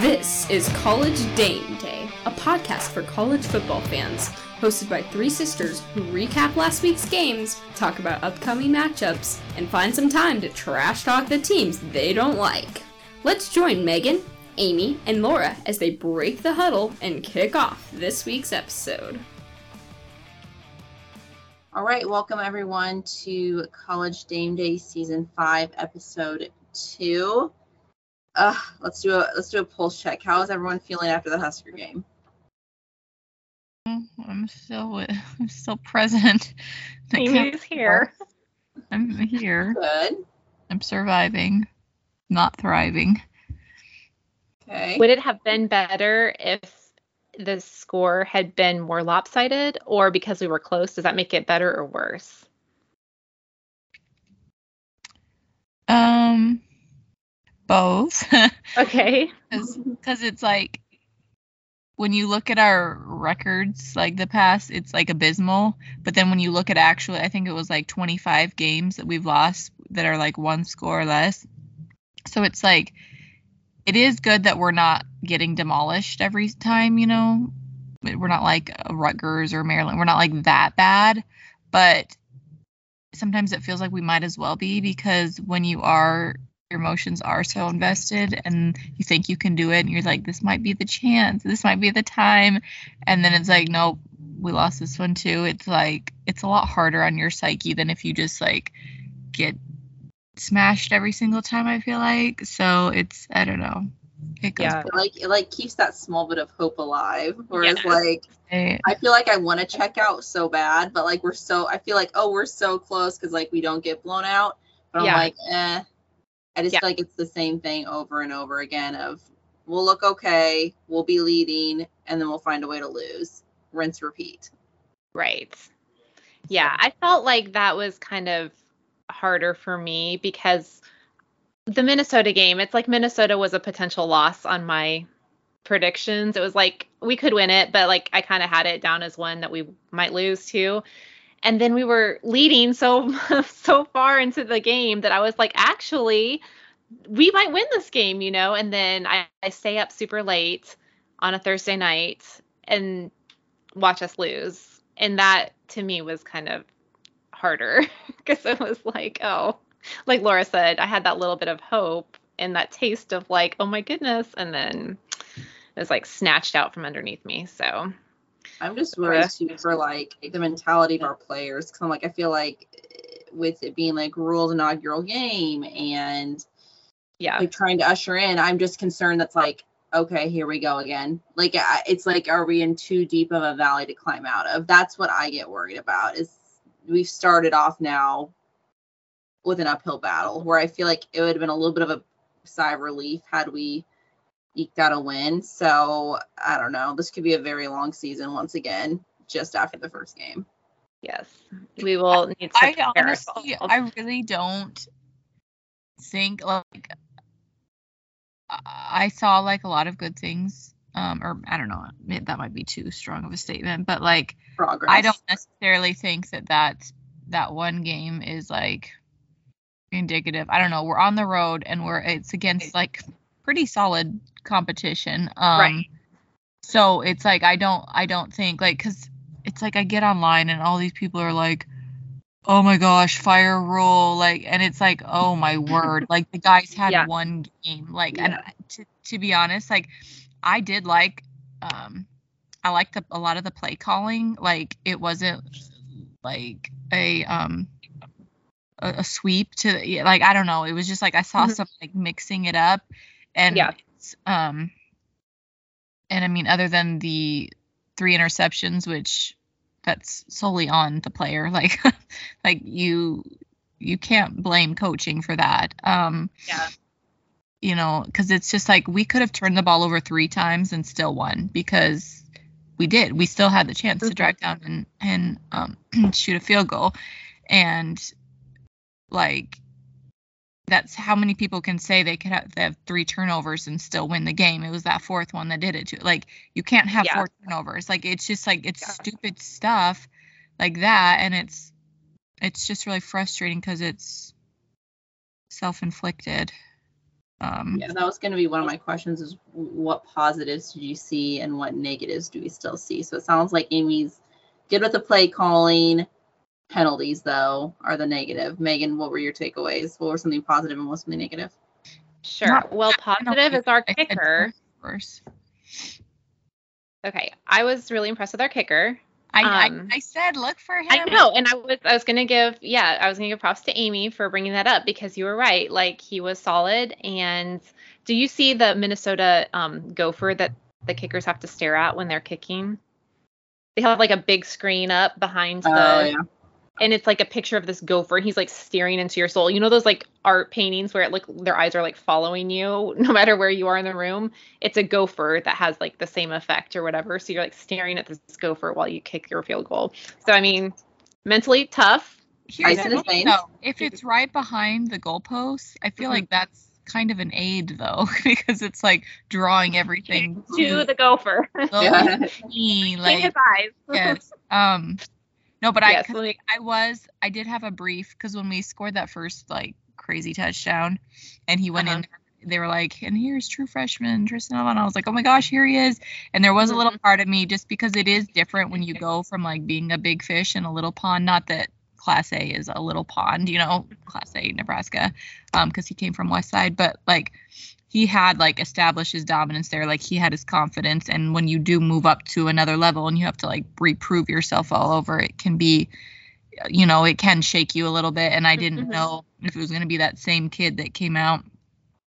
This is College Dame Day, a podcast for college football fans, hosted by three sisters who recap last week's games, talk about upcoming matchups, and find some time to trash talk the teams they don't like. Let's join Megan, Amy, and Laura as they break the huddle and kick off this week's episode. All right, welcome everyone to College Dame Day Season Five, Episode Two. Uh, let's do a let's do a pulse check. How is everyone feeling after the Husker game? I'm still I'm still present. I can't- Amy's here. I'm here. Good. I'm surviving, not thriving. Okay. Would it have been better if the score had been more lopsided or because we were close? Does that make it better or worse? Um, both. Okay. Because it's like when you look at our records, like the past, it's like abysmal. But then when you look at actually, I think it was like 25 games that we've lost that are like one score or less. So it's like it is good that we're not getting demolished every time, you know. We're not like Rutgers or Maryland. We're not like that bad, but sometimes it feels like we might as well be because when you are your emotions are so invested and you think you can do it and you're like this might be the chance this might be the time and then it's like nope we lost this one too it's like it's a lot harder on your psyche than if you just like get smashed every single time i feel like so it's i don't know it goes Yeah. It, like it like keeps that small bit of hope alive. Whereas Yeah. like I feel like I want to check out so bad, but like we're so I feel like oh we're so close because like we don't get blown out. But Yeah. I'm like eh. I just Yeah. feel like it's the same thing over and over again of we'll look okay, we'll be leading, and then we'll find a way to lose. Rinse repeat. Right. Yeah, I felt like that was kind of harder for me because the Minnesota game, it's like Minnesota was a potential loss on my predictions. It was like we could win it, but like I kind of had it down as one that we might lose to. And then we were leading so so far into the game that I was like, actually, we might win this game, you know. And then I, I stay up super late on a Thursday night and watch us lose. And that to me was kind of harder because it was like, oh, like Laura said, I had that little bit of hope and that taste of like, oh my goodness. And then it was like snatched out from underneath me. So, I'm just worried too for like the mentality of our players. Cause I'm like, I feel like with it being like Rhule's inaugural game and yeah. like trying to usher in, I'm just concerned that's like, okay, here we go again. Like it's like, are we in too deep of a valley to climb out of? That's what I get worried about. Is we've started off now with an uphill battle where I feel like it would have been a little bit of a sigh of relief had we eked out a win. So I don't know. This could be a very long season once again, just after the first game. Yes. We will need to i honestly ourselves. i really don't think like I saw like a lot of good things. Um, or I don't know, that might be too strong of a statement, but like Progress. I don't necessarily think that that that one game is like indicative. I don't know. We're on the road and we're it's against like pretty solid competition. Um, Right. So it's like I don't I don't think like because it's like I get online and all these people are like, oh my gosh, fire Rhule like, and it's like oh my word, like the guys had Yeah. one game like, and to to be honest, like I did like um I liked the, a lot of the play calling. Like it wasn't like a um a, sweep to like I don't know. It was just like I saw Mhm. some like mixing it up, and Yeah. it's, um and I mean other than the three interceptions, which that's solely on the player. Like like you you can't blame coaching for that. Um Yeah. you know, because it's just like we could have turned the ball over three times and still won because we did. We still had the chance to drive down and and um, shoot a field goal, and like that's how many people can say they could have, they have three turnovers and still win the game. It was that fourth one that did it. To like you can't have Yeah. four turnovers. Like it's just like it's Yeah. stupid stuff like that, and it's it's just really frustrating because it's self-inflicted. Um, Yeah, that was going to be one of my questions: is what positives did you see and what negatives do we still see? So it sounds like Amy's good with the play calling. Penalties, though, are the negative. Megan, what were your takeaways? What were something positive and what was something negative? Sure. Not- well, I don't know positive is our I said kicker. First. Okay, I was really impressed with our kicker. I, Um, I I said look for him. I know, and I was I was gonna give yeah I was gonna give props to Amy for bringing that up because you were right. Like he was solid. And do you see the Minnesota um, gopher that the kickers have to stare at when they're kicking? They have like a big screen up behind the, Oh yeah, and it's like a picture of this gopher, and he's like staring into your soul. You know those like art paintings where it look their eyes are like following you no matter where you are in the room. It's a gopher that has like the same effect or whatever. So you're like staring at this gopher while you kick your field goal. So I mean, mentally tough. Here's Ice in the thing, veins. though. If it's right behind the goalpost, I feel Mhm. like that's kind of an aid though, because it's like drawing everything to the gopher. so Yeah. me, like his eyes. yes. Um no, but I Yes, 'cause like- I was I did have a brief because when we scored that first like crazy touchdown and he went Uh-huh. in they were like, and here's true freshman Tristan Alvano. I was like, oh my gosh, here he is. And there was a little Mhm. part of me just because it is different when you go from like being a big fish in a little pond. Not that Class A is a little pond, you know, Class A Nebraska, um, because he came from West Side, but like he had like established his dominance there like he had his confidence and when you do move up to another level and you have to like reprove yourself all over it can be you know it can shake you a little bit and i didn't Mhm. know if it was going to be that same kid that came out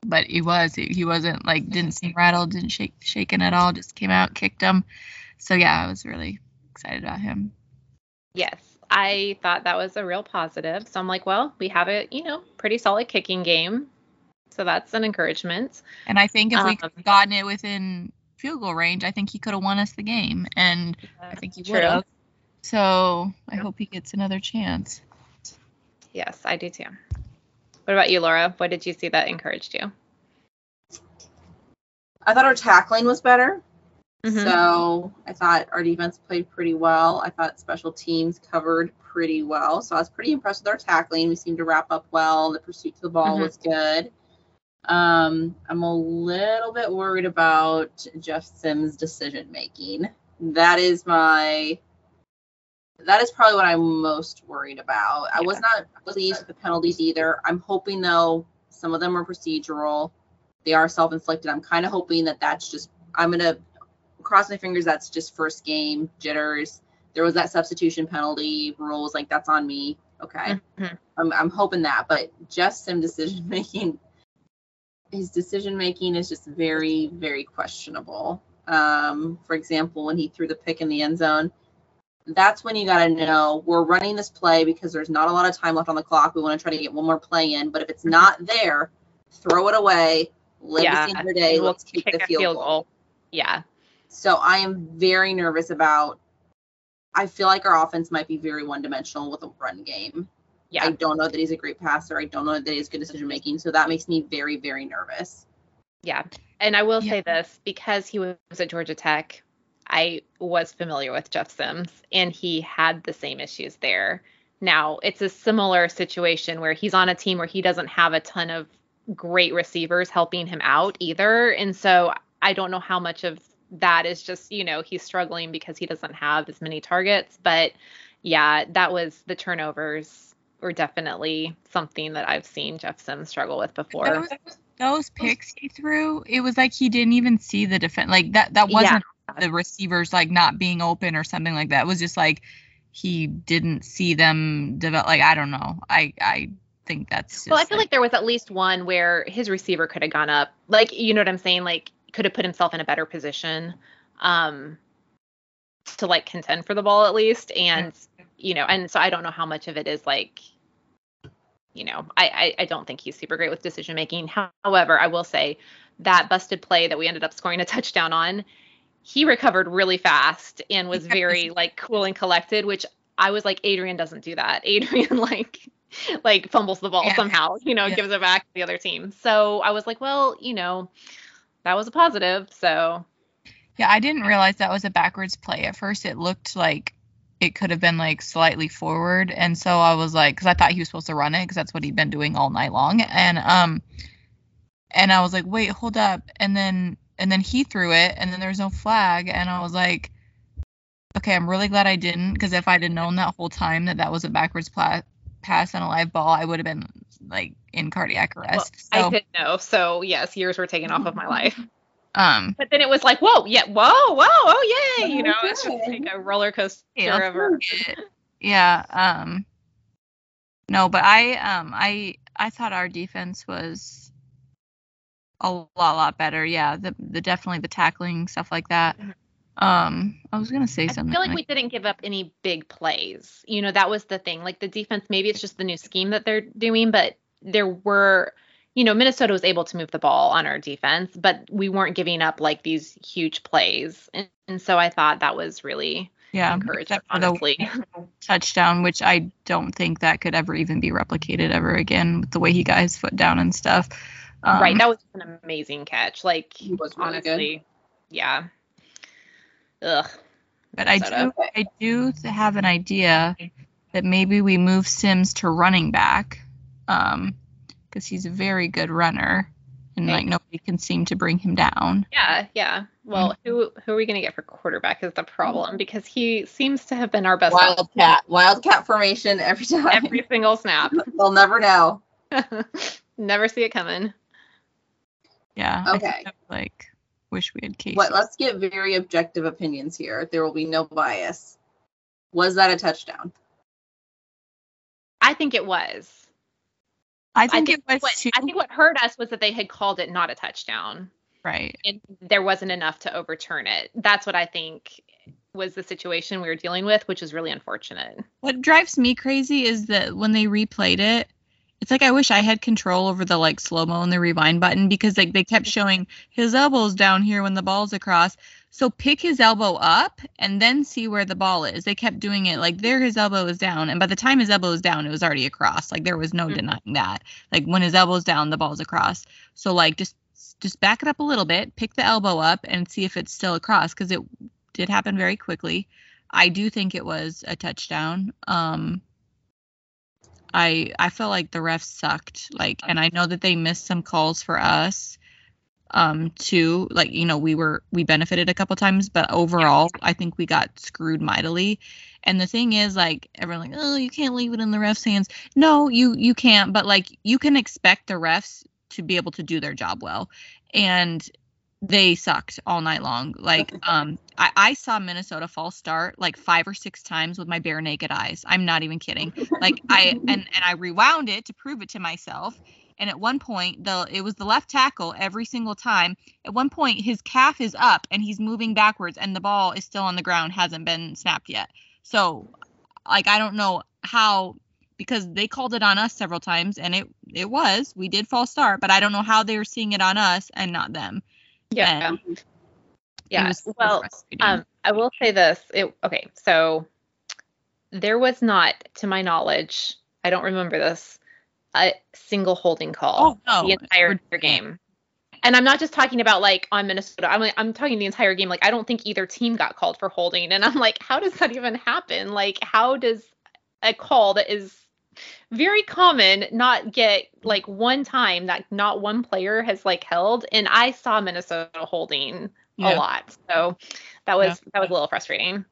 but he was he he wasn't like didn't seem rattled didn't shake shaken at all just came out kicked him so yeah i was really excited about him Yes, I thought that was a real positive. So I'm like, well, we have a, you know, pretty solid kicking game. So that's an encouragement. and i think if we Um, gotten it within field goal range i think he could have won us the game and i think he True. would have so i hope he gets another chance Yes, I do too. What about you, Laura? What did you see that encouraged you? I thought our tackling was better. Mhm. So I thought our defense played pretty well. I thought special teams covered pretty well. So I was pretty impressed with our tackling. We seemed to wrap up well. The pursuit to the ball Mhm. was good. Um, I'm a little bit worried about Jeff Sims' decision making. That is my that is probably what I'm most worried about. I was not pleased with the penalties either. I'm hoping though some of them are procedural. They are self-inflicted. I'm kind of hoping that that's just I'm gonna cross my fingers that's just first game jitters. There was that substitution penalty Rhule's like that's on me. Okay. Mhm. I'm I'm hoping that, but just some decision making his decision making is just very very questionable. Um for example, when he threw the pick in the end zone, that's when you got to know we're running this play because there's not a lot of time left on the clock. We want to try to get one more play in, but if it's not there, throw it away. Live Yeah, to see another day. We'll Let's kick, the a field, goal. Yeah. So I am very nervous about. I feel like our offense might be very one dimensional with a run game. Yeah. I don't know that he's a great passer. I don't know that he's good decision making. So that makes me very, very nervous. Yeah. And I will Yeah. say this because he was at Georgia Tech, I was familiar with Jeff Sims and he had the same issues there. Now, it's a similar situation where he's on a team where he doesn't have a ton of great receivers helping him out either. And so I don't know how much of that is just, you know, he's struggling because he doesn't have as many targets. But yeah, that was the turnovers were definitely something that I've seen Jeff Sims struggle with before. those, those picks he threw, it was like he didn't even see the defense. Like that, that wasn't the receivers like not being open or something like that. It was just like he didn't see them develop. Like I don't know. I I think that's. Just Well, I feel like there was at least one where his receiver could have gone up. Like, you know what I'm saying? Like, could have put himself in a better position um, to like contend for the ball at least. And, you know, and so I don't know how much of it is like, you know, I, I, I don't think he's super great with decision making. However, I will say that busted play that we ended up scoring a touchdown on, he recovered really fast and was Yeah. very like cool and collected, which I was like, Adrian doesn't do that. Adrian like like fumbles the ball Yeah. somehow, you know, Yeah. gives it back to the other team. So I was like, well, you know, that was a positive. So Yeah, I didn't realize that was a backwards play. At first, it looked like it could have been like slightly forward, and so I was like, because I thought he was supposed to run it, because that's what he'd been doing all night long, and um, and I was like, wait, hold up, and then and then he threw it, and then there was no flag, and I was like, okay, I'm really glad I didn't, because if I'd have known that whole time that that was a backwards pla- pass on a live ball, I would have been like in cardiac arrest. Well, so, I didn't know. So yes, years were taken off of my life. Um, But then it was like, whoa, yeah, whoa, whoa, oh yay, you know, it's just like a roller coaster Yeah, of yeah, um, no, but I um I I thought our defense was a lot lot better. Yeah, the the definitely the tackling stuff like that. Um, I was gonna say Mm-hmm. I feel like- we didn't give up any big plays. You know, that was the thing. Like the defense, maybe it's just the new scheme that they're doing, but there were, you know, Minnesota was able to move the ball on our defense, but we weren't giving up like these huge plays. And, and so I thought that was really yeah, encouraging, except for the honestly. touchdown, which I don't think that could ever even be replicated ever again with the way he got his foot down and stuff. Um, right. That was an amazing catch. Like, He was really honestly, yeah. Ugh. But I do, I do have an idea that maybe we move Sims to running back, um, because he's a very good runner, and Okay. like nobody can seem to bring him down. Yeah, yeah. Well, mm. who who are we gonna get for quarterback is the problem mm-hmm. because he seems to have been our best Wildcat, wildcat formation every time. every single snap. They'll never know. Never see it coming. Yeah. I Okay. kind of, like wish we had Casey. What? Let's get very objective opinions here. There will be no bias. Was that a touchdown? I think it was. I think, it was what, too. I think what hurt us was that they had called it not a touchdown, right. and there wasn't enough to overturn it. That's what I think was the situation we were dealing with, which is really unfortunate. What drives me crazy is that when they replayed it, it's like I wish I had control over the like slow mo and the rewind button because like they kept showing his elbows down here when the ball's across. So pick his elbow up and then see where the ball is. They kept doing it like there his elbow is down, and by the time his elbow was down, it was already across. Like there was no Mhm. denying that. Like when his elbow's down, the ball's across. So like just just back it up a little bit, pick the elbow up, and see if it's still across because it did happen very quickly. I do think it was a touchdown. Um, I I felt like the refs sucked. Like, and I know that they missed some calls for us, um, too. Like, you know, we were we benefited a couple times, but overall, I think we got screwed mightily. And the thing is, like, everyone like, oh, you can't leave it in the refs' hands. No, you you can't. But like, you can expect the refs to be able to do their job well, and they sucked all night long. Like, um, I, I saw Minnesota false start like five or six times with my bare naked eyes. I'm not even kidding. Like I and and I rewound it to prove it to myself. And at one point, the it was the left tackle every single time. At one point, his calf is up and he's moving backwards, and the ball is still on the ground, hasn't been snapped yet. So, like, I don't know how because they called it on us several times, and it it was we did false start, but I don't know how they were seeing it on us and not them. Yeah. And yeah. so well, um, I will say this. It okay. So there was not, to my knowledge, I don't remember this, a single holding call oh no, the entire game. And I'm not just talking about like on Minnesota. I'm like, I'm talking the entire game. Like I don't think either team got called for holding. And I'm like, how does that even happen? Like how does a call that is very common not get like one time that not one player has like held? And I saw Minnesota holding Yeah. a lot. So that was Yeah. that was a little frustrating.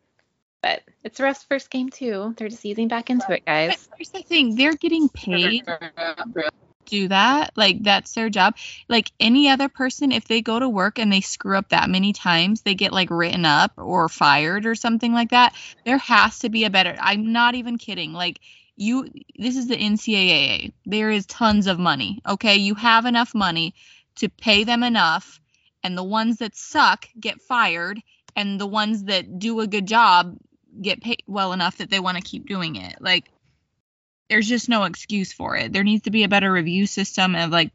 But it's the ref's first game too. They're just easing back into it, But guys. here's the thing: they're getting paid to do that. Like that's their job. Like any other person, if they go to work and they screw up that many times, they get like written up or fired or something like that. There has to be a better. I'm not even kidding. Like you, this is the NCAA. There is tons of money. Okay, you have enough money to pay them enough, and the ones that suck get fired, and the ones that do a good job get paid well enough that they want to keep doing it. Like there's just no excuse for it. There needs to be a better review system of like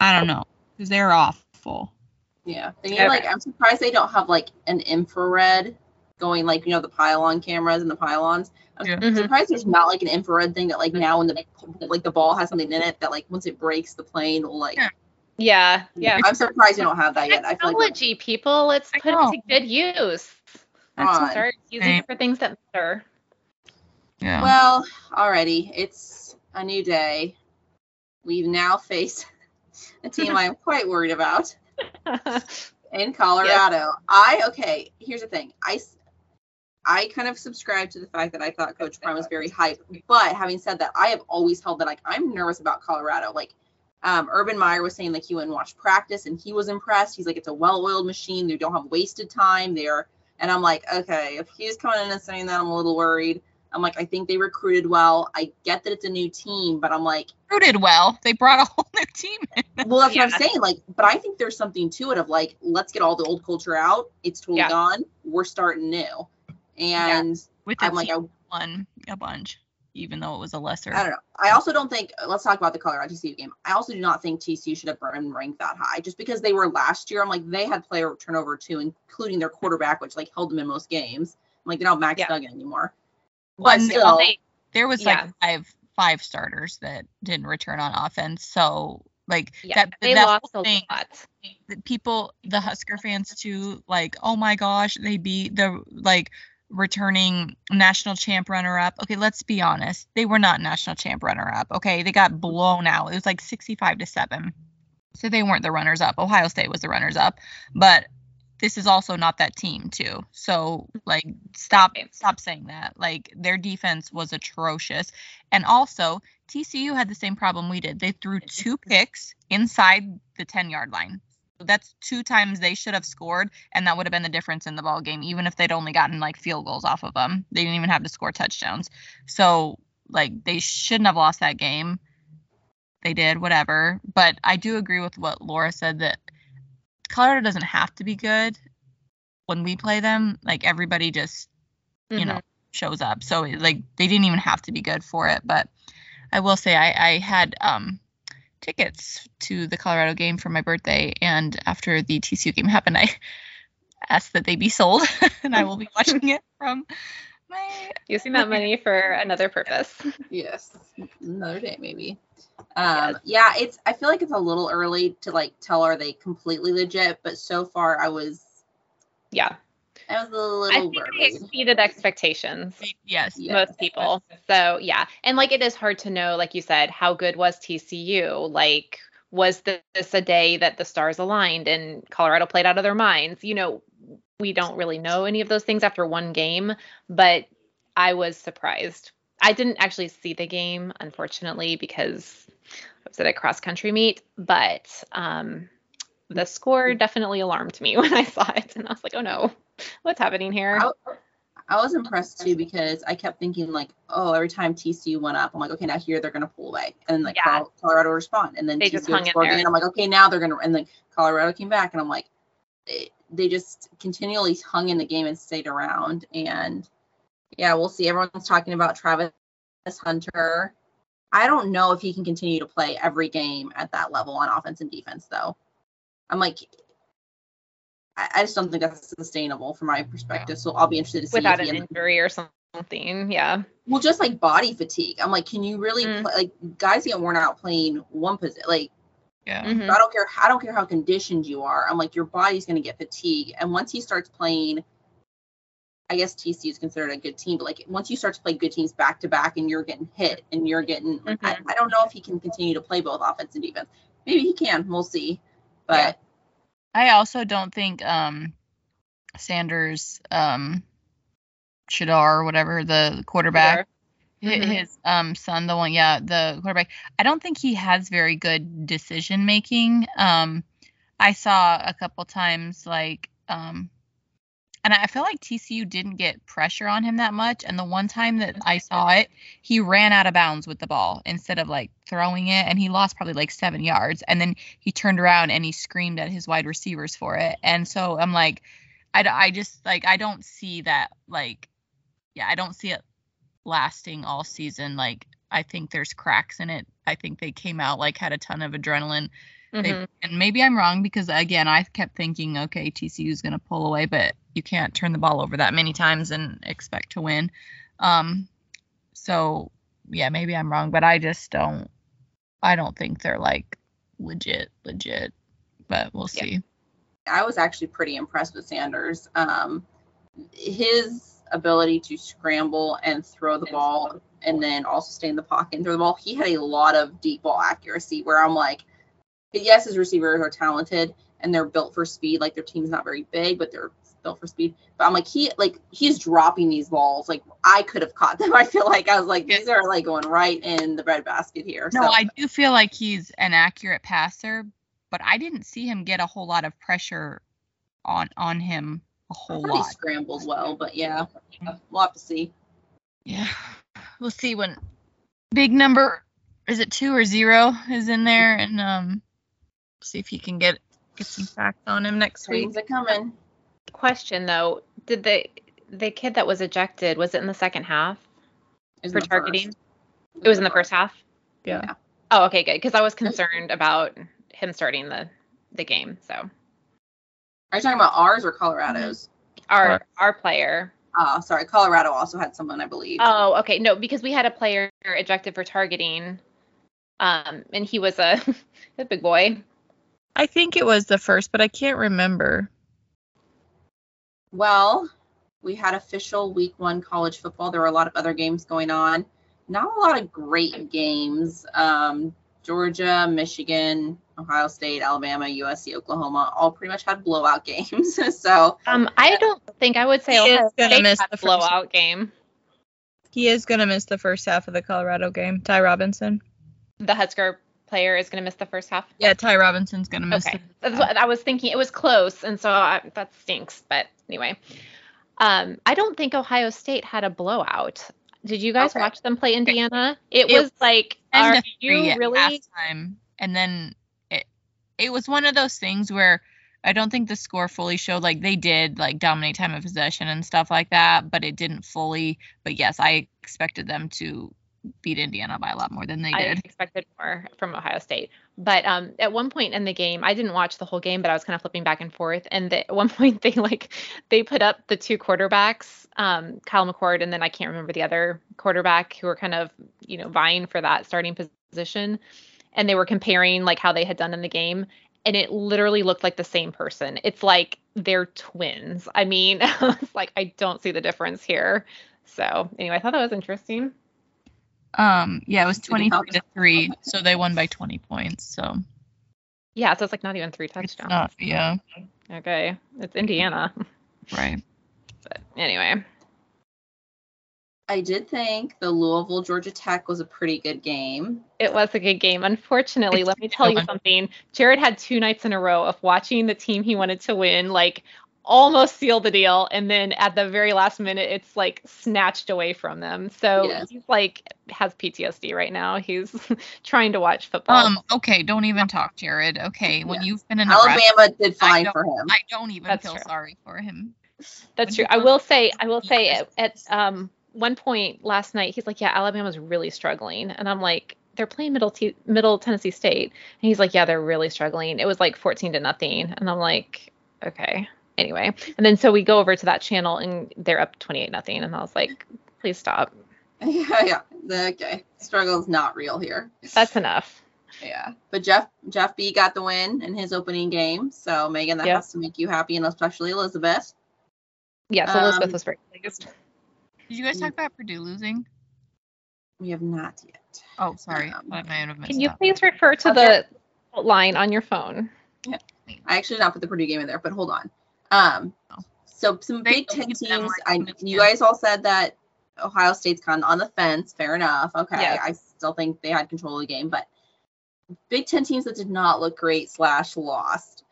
I don't know because they're awful. Yeah. They need, like I'm surprised they don't have like an infrared going like you know the pylon cameras and the pylons. I'm Yeah. Mhm. surprised there's not like an infrared thing that like now when the like the ball has something in it that like once it breaks the plane will like Yeah. Yeah, yeah. I'm surprised you don't have that yet. I feel like Technology, people. Let's put it to good use. That's God. Start using it for things that matter. Yeah. well, alrighty. It's a new day. We've now faced a team I'm quite worried about in Colorado. I okay. Here's the thing. I I kind of subscribe to the fact that I thought Coach Prime was very hype. But having said that, I have always held that like I'm nervous about Colorado. Like um, Urban Meyer was saying like he went and watched practice and he was impressed. He's like it's a well-oiled machine. They don't have wasted time there. And I'm like, okay, if he's coming in and saying that, I'm a little worried. I'm like, I think they recruited well. I get that it's a new team, but I'm like, recruited well. They brought a whole new team in. well, that's yeah. what I'm saying. Like, but I think there's something to it of like, let's get all the old culture out. It's totally yeah. gone. We're starting new. And yeah. I'm like, I won a bunch, even though it was a lesser. I don't know. I also don't think. Let's talk about the Colorado TCU game. I also do not think TCU should have been ranked that high, just because they were last year. I'm like, they had player turnover too, including their quarterback, which like held them in most games. I'm like, they don't have Max Duggan anymore. But still, they, there was like five five starters that didn't return on offense. So like yeah, that they that lost a thing, lot. People, the Husker fans too, like, oh my gosh, they beat the like returning national champ runner up. Okay, let's be honest. They were not national champ runner up. Okay, they got blown out. It was like 65 to 7. So they weren't the runners up. Ohio State was the runners up. But this is also not that team too. So like stop stop saying that. Like their defense was atrocious. And also TCU had the same problem we did. They threw two picks inside the 10-yard line. That's two times they should have scored and that would have been the difference in the ball game even if they'd only gotten like field goals off of them. They didn't even have to score touchdowns. So like they shouldn't have lost that game. They did, whatever. But I do agree with what Laura said that Colorado doesn't have to be good when we play them. Like everybody just, you mm-hmm. know, shows up. So like they didn't even have to be good for it. But I will say I, I had um, tickets to the Colorado game for my birthday, and after the TCU game happened, I asked that they be sold, and I will be watching it from my using that money for another purpose. Yes, another day maybe. Um, yes. yeah, it's. I feel like it's a little early to like tell are they completely legit, but so far I was. Yeah. I was a little I think worried. exceeded expectations. Yes, yes, most people. So yeah, and like it is hard to know, like you said, how good was TCU? Like, was this a day that the stars aligned and Colorado played out of their minds? You know, we don't really know any of those things after one game, but I was surprised. I didn't actually see the game, unfortunately, because I was at a cross country meet, but um, the score definitely alarmed me when I saw it. And I was like, oh no, what's happening here? I, I was impressed too because I kept thinking, like, oh, every time TCU went up, I'm like, okay, now here they're going to pull away. And like yeah. Colorado respond. And then they TCU scored again. I'm like, okay, now they're going to, and then Colorado came back. And I'm like, they, they just continually hung in the game and stayed around. And yeah, we'll see. Everyone's talking about Travis Hunter. I don't know if he can continue to play every game at that level on offense and defense, though. I'm like, I, I just don't think that's sustainable from my perspective. So I'll be interested to see without an injury or something. Yeah. Well, just like body fatigue. I'm like, can you really mm. play? Like, guys get worn out playing one position. Like, yeah. Mm-hmm. I don't care. I don't care how conditioned you are. I'm like, your body's going to get fatigued, and once he starts playing I guess TC is considered a good team, but like once you start to play good teams back to back and you're getting hit and you're getting, mm-hmm. I, I, don't know if he can continue to play both offense and defense. Maybe he can. We'll see. But yeah. I also don't think um, Sanders, um, Shedeur or whatever, the quarterback, mm-hmm. his um, son, the one, yeah, the quarterback. I don't think he has very good decision making. Um, I saw a couple times like um, and I feel like TCU didn't get pressure on him that much. And the one time that I saw it, he ran out of bounds with the ball instead of like throwing it. And he lost probably like seven yards. And then he turned around and he screamed at his wide receivers for it. And so I'm like, I, I just like, I don't see that. Like, yeah, I don't see it lasting all season. Like, I think there's cracks in it. I think they came out like had a ton of adrenaline Mm-hmm. They, and maybe I'm wrong because again, I kept thinking, okay, TCU is going to pull away, but you can't turn the ball over that many times and expect to win. Um, so yeah, maybe I'm wrong, but I just don't. I don't think they're like legit, legit. But we'll see. Yeah. I was actually pretty impressed with Sanders. Um, his ability to scramble and throw the ball and then also stay in the pocket and throw the ball. He had a lot of deep ball accuracy where I'm like, yes, his receivers are talented and they're built for speed. Like their team's not very big, but they're built for speed. But I'm like he like he's dropping these balls. Like I could have caught them. I feel like I was like these are like going right in the bread basket here. No, so. I do feel like he's an accurate passer, but I didn't see him get a whole lot of pressure on on him a whole thought he lot. scrambled well, but yeah, we'll have to see. Yeah. We'll see when big number is it two or zero is in there and um see if you can get get some facts on him next week. Trains are coming. Question though, did the the kid that was ejected was it in the second half for targeting? first. It was in the first half. Yeah. Oh, okay, good. Because I was concerned about him starting the the game. So Are you talking about ours or Colorado's? our Right. our player. Oh, sorry. Colorado also had someone, I believe. Oh, okay. No, because we had a player ejected for targeting, um, and he was a, a big boy. I think it was the first, but I can't remember. Well, we had official week one college football. There were a lot of other games going on. Not a lot of great games. Um, Georgia, Michigan, Ohio State, Alabama, USC, Oklahoma all pretty much had blowout games. so Um, I don't think I would say He is Ohio gonna State miss had the a first- blowout game. He is gonna miss the first half of the Colorado game. Ty Robinson. The Husker player is going to miss the first half. Yeah, Ty Robinson's gonna miss. Okay, the that's what I was thinking. It was close, and so I, that stinks. But anyway, um, I don't think Ohio State had a blowout. Did you guys Okay. watch them play Indiana? It, It was like, are you really? and then it it was one of those things where I don't think the score fully showed like they did like dominate time of possession and stuff like that, but it didn't fully. But yes, I expected them to beat Indiana by a lot more than they I did. expected more from Ohio State. But um, at one point in the game, I didn't watch the whole game, but I was kind of flipping back and forth. And the, at one point, they like they put up the two quarterbacks, um, Kyle McCord, and then I can't remember the other quarterback who were kind of you know vying for that starting position, and they were comparing like how they had done in the game. And it literally looked like the same person. It's like they're twins. I mean, it's like I don't see the difference here. So anyway, I thought that was interesting. Um, yeah, it was 23 to three, so they won by 20 points. So Yeah, so it's like not even three it's touchdowns. not, yeah, Okay, it's Indiana. right. But anyway, I did think the Louisville Georgia Tech was a pretty good game. it was a good game. Unfortunately, It's let me tell you one. something. Jared had two nights in a row of watching the team he wanted to win, like almost seal the deal, and then at the very last minute, it's like snatched away from them. So Yes. he's like has PTSD right now. He's trying to watch football. Um, okay, don't even talk, Jared. Okay, when Yeah. you've been in Nebraska, Alabama did fine for him. I don't even That's feel true. sorry for him. That's when true. I will say, I will say at, at um one point last night, he's like, "Yeah, Alabama's really struggling," and I'm like, "They're playing Middle T- Middle Tennessee State," and he's like, "Yeah, they're really struggling." It was like 14 to nothing, and I'm like, "Okay." Anyway, and then so we go over to that channel, and they're up 28 nothing, and I was like, "Please stop. yeah, yeah. The- Okay. Struggle is not real here. That's enough." Yeah. But Jeff Jeff B got the win in his opening game. So Megan, that Yeah. has to make you happy and especially Elizabeth. Yeah, so Elizabeth Um, was very pleased. Did you guys Mm. talk about Purdue losing? We have not yet. Oh, sorry, Um, I might have missed Can you that. please refer to Okay. the line on your phone? Yeah. I actually did not put the Purdue game in there, but hold on. Um, Oh. so some Big Ten teams. I you guys all said that Ohio State's kind of on the fence. Fair enough. Okay, Yes. I still think they had control of the game, but Big Ten teams that did not look great slash lost.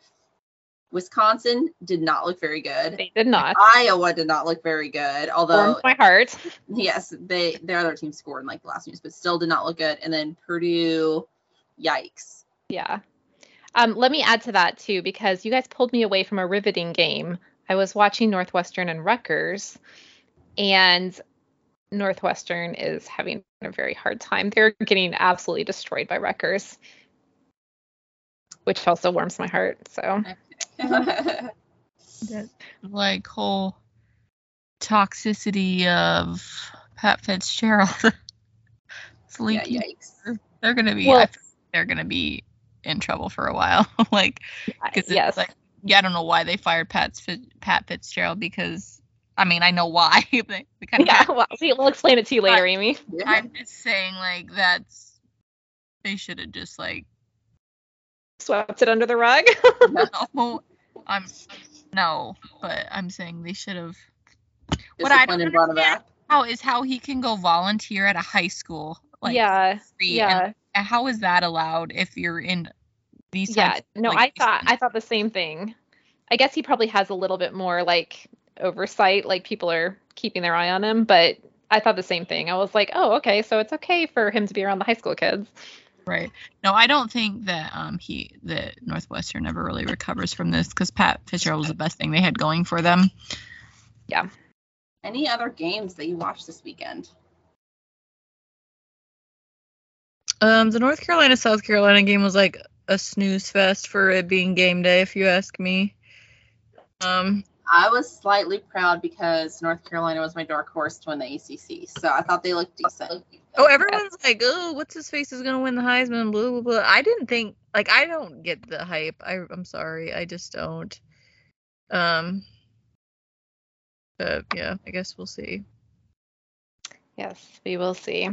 Wisconsin did not look very good. They did not. Iowa did not look very good, although Warmed my heart. yes, they their other team scored in like the last news, but still did not look good. And then Purdue, yikes. Yeah. Um, let me add to that too, because you guys pulled me away from a riveting game. I was watching Northwestern and Rutgers, and Northwestern is having a very hard time. They're getting absolutely destroyed by Rutgers, which also warms my heart. So That, like whole toxicity of Pat Fitzgerald. yeah, yikes. They're gonna be. Well- I they're gonna be in trouble for a while. like, uh, because yes, it's like, yeah, I don't know why they fired Pat Pat Fitzgerald because, I mean, I know why. they, they kind of yeah. Well, we- we'll explain it to you later, Amy. I'm just saying, like, that's they should have just like swept it under the rug. No, I'm no, but I'm saying they should have. What I Disciplined don't and brought it understand how is how he can go volunteer at a high school. Like yeah, yeah, and how is that allowed if you're in these? yeah. types No, like, I thought these- I thought the same thing. I guess he probably has a little bit more like oversight, like people are keeping their eye on him. But I thought the same thing. I was like, oh, okay, so it's okay for him to be around the high school kids. Right. No, I don't think that um he that Northwestern ever really recovers from this because Pat Fitzgerald was the best thing they had going for them. Yeah. Any other games that you watched this weekend? Um, the North Carolina South Carolina game was like a snooze fest for it being game day, if you ask me. Um, I was slightly proud because North Carolina was my dark horse to win the ACC, so I thought they looked decent. oh, everyone's like, oh, what's his face is gonna win the Heisman, blah blah blah. I didn't think like I don't get the hype. I I'm sorry, I just don't. Um, but yeah, I guess we'll see. Yes, we will see.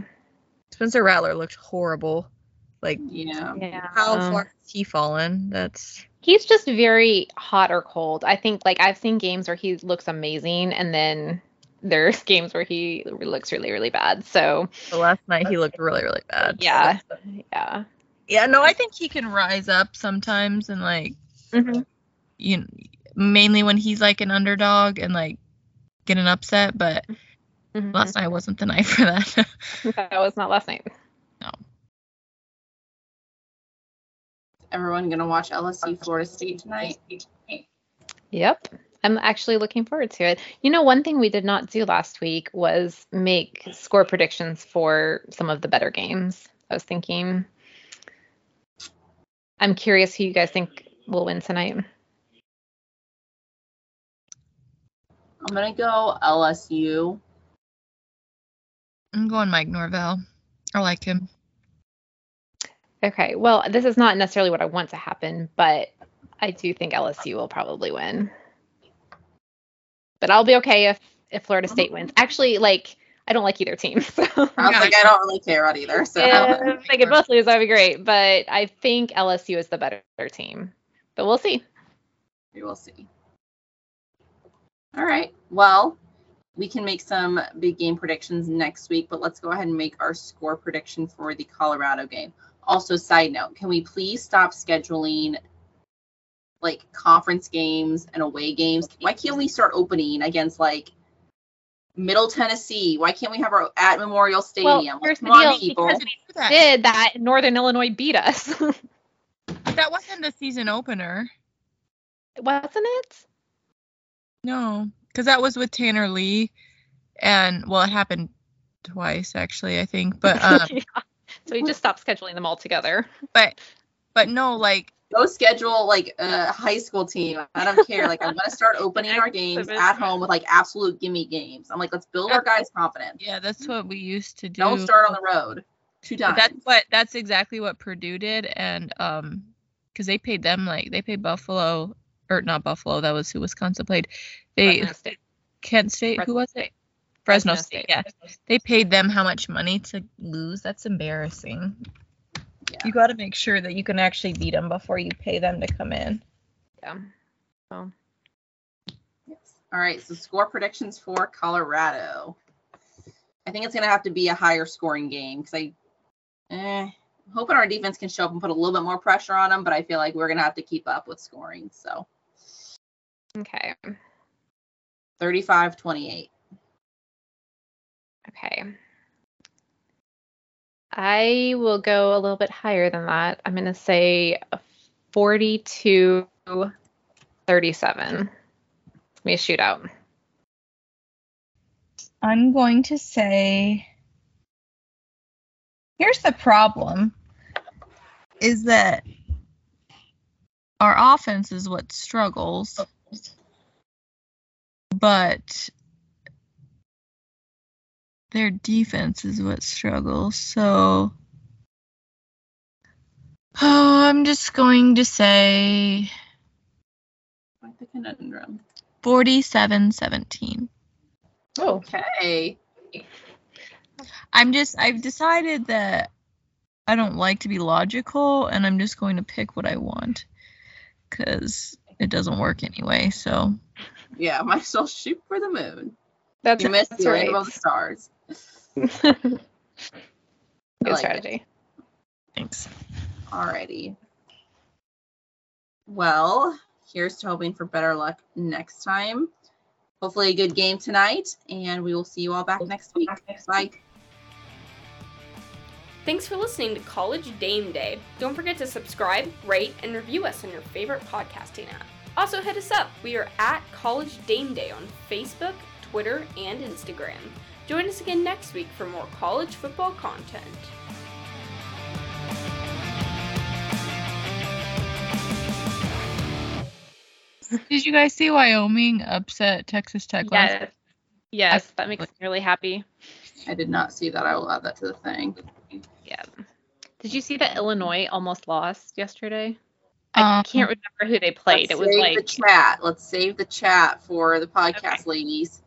Spencer Rattler looked horrible. Like, Yeah. Yeah. how um, far has he fallen? That's He's just very hot or cold. I think like I've seen games where he looks amazing and then there's games where he looks really really bad. So, the last night he looked really really bad. yeah. Yeah. Yeah, no, I think he can rise up sometimes and like Mhm. you know, mainly when he's like an underdog and like get an upset, but Mhm. last night wasn't the night for that. That was not last night. No. Everyone gonna watch LSU Florida State tonight? Yep. I'm actually looking forward to it. You know, one thing we did not do last week was make score predictions for some of the better games. I was thinking I'm curious who you guys think will win tonight. I'm gonna go LSU. I'm going Mike Norvell. I like him. Okay. Well, this is not necessarily what I want to happen, but I do think LSU will probably win. But I'll be okay if if Florida State wins. Actually, like I don't like either team. So I was like, I don't really care about either. So if they could both lose, that'd be great. But I think LSU is the better team. But we'll see. we will see. All right. Well, we can make some big game predictions next week, but let's go ahead and make our score prediction for the Colorado game. Also, side note, can we please stop scheduling like conference games and away games? Why can't we start opening against like Middle Tennessee? Why can't we have our at Memorial Stadium? here's Come the on, people. because That, Did that Northern Illinois beat us? that wasn't the season opener. Wasn't it? No, because that was with Tanner Lee, and well, it happened twice actually, I think. But um, Yeah. So we just stopped scheduling them all together. but but no, like Go schedule like a high school team. I don't care. Like I'm gonna start opening our games at home with like absolute gimme games. I'm like, let's build our guys' confidence. yeah, that's what we used to do. Don't start on the road. Two But times. that's what that's exactly what Purdue did, and um, because they paid them like they paid Buffalo or not Buffalo, that was who Wisconsin played. They Fresno State. Kent State, who was it? Fresno, State, yeah. They paid them how much money to lose? That's embarrassing. Yeah. You got to make sure that you can actually beat them before you pay them to come in. Yeah. So Yes. All right. So score predictions for Colorado. I think it's gonna have to be a higher scoring game because I, eh, I'm hoping our defense can show up and put a little bit more pressure on them, but I feel like we're gonna have to keep up with scoring. So okay. 35-28. Okay. I will go a little bit higher than that. I'm going to say a 42 37. It's me a shootout. I'm going to say here's the problem is that our offense is what struggles but their defense is what struggles so oh i'm just going to say Quite the conundrum. 47 17 Oh, Okay. I'm just I've decided that I don't like to be logical, and I'm just going to pick what I want because it doesn't work anyway. So Yeah, might as well shoot for the moon. That's, you missed that's the right. rainbow the stars. Good like it. strategy. thanks. Alrighty. Well, here's to hoping for better luck next time. Hopefully, a good game tonight, and we will see you all back next week. Bye. Thanks for listening to College Dame Day. Don't forget to subscribe, rate, and review us on your favorite podcasting app. Also, hit us up. We are at College Dame Day on Facebook, Twitter, and Instagram. Join us again next week for more college football content. Did you guys see Wyoming upset Texas Tech last? Yes. Yes, that makes me really happy. I did not see that. I will add that to the thing. Yeah. Did you see that Illinois almost lost yesterday? I Um, can't remember who they played. It was save like the chat. Let's save the chat for the podcast, Okay. ladies.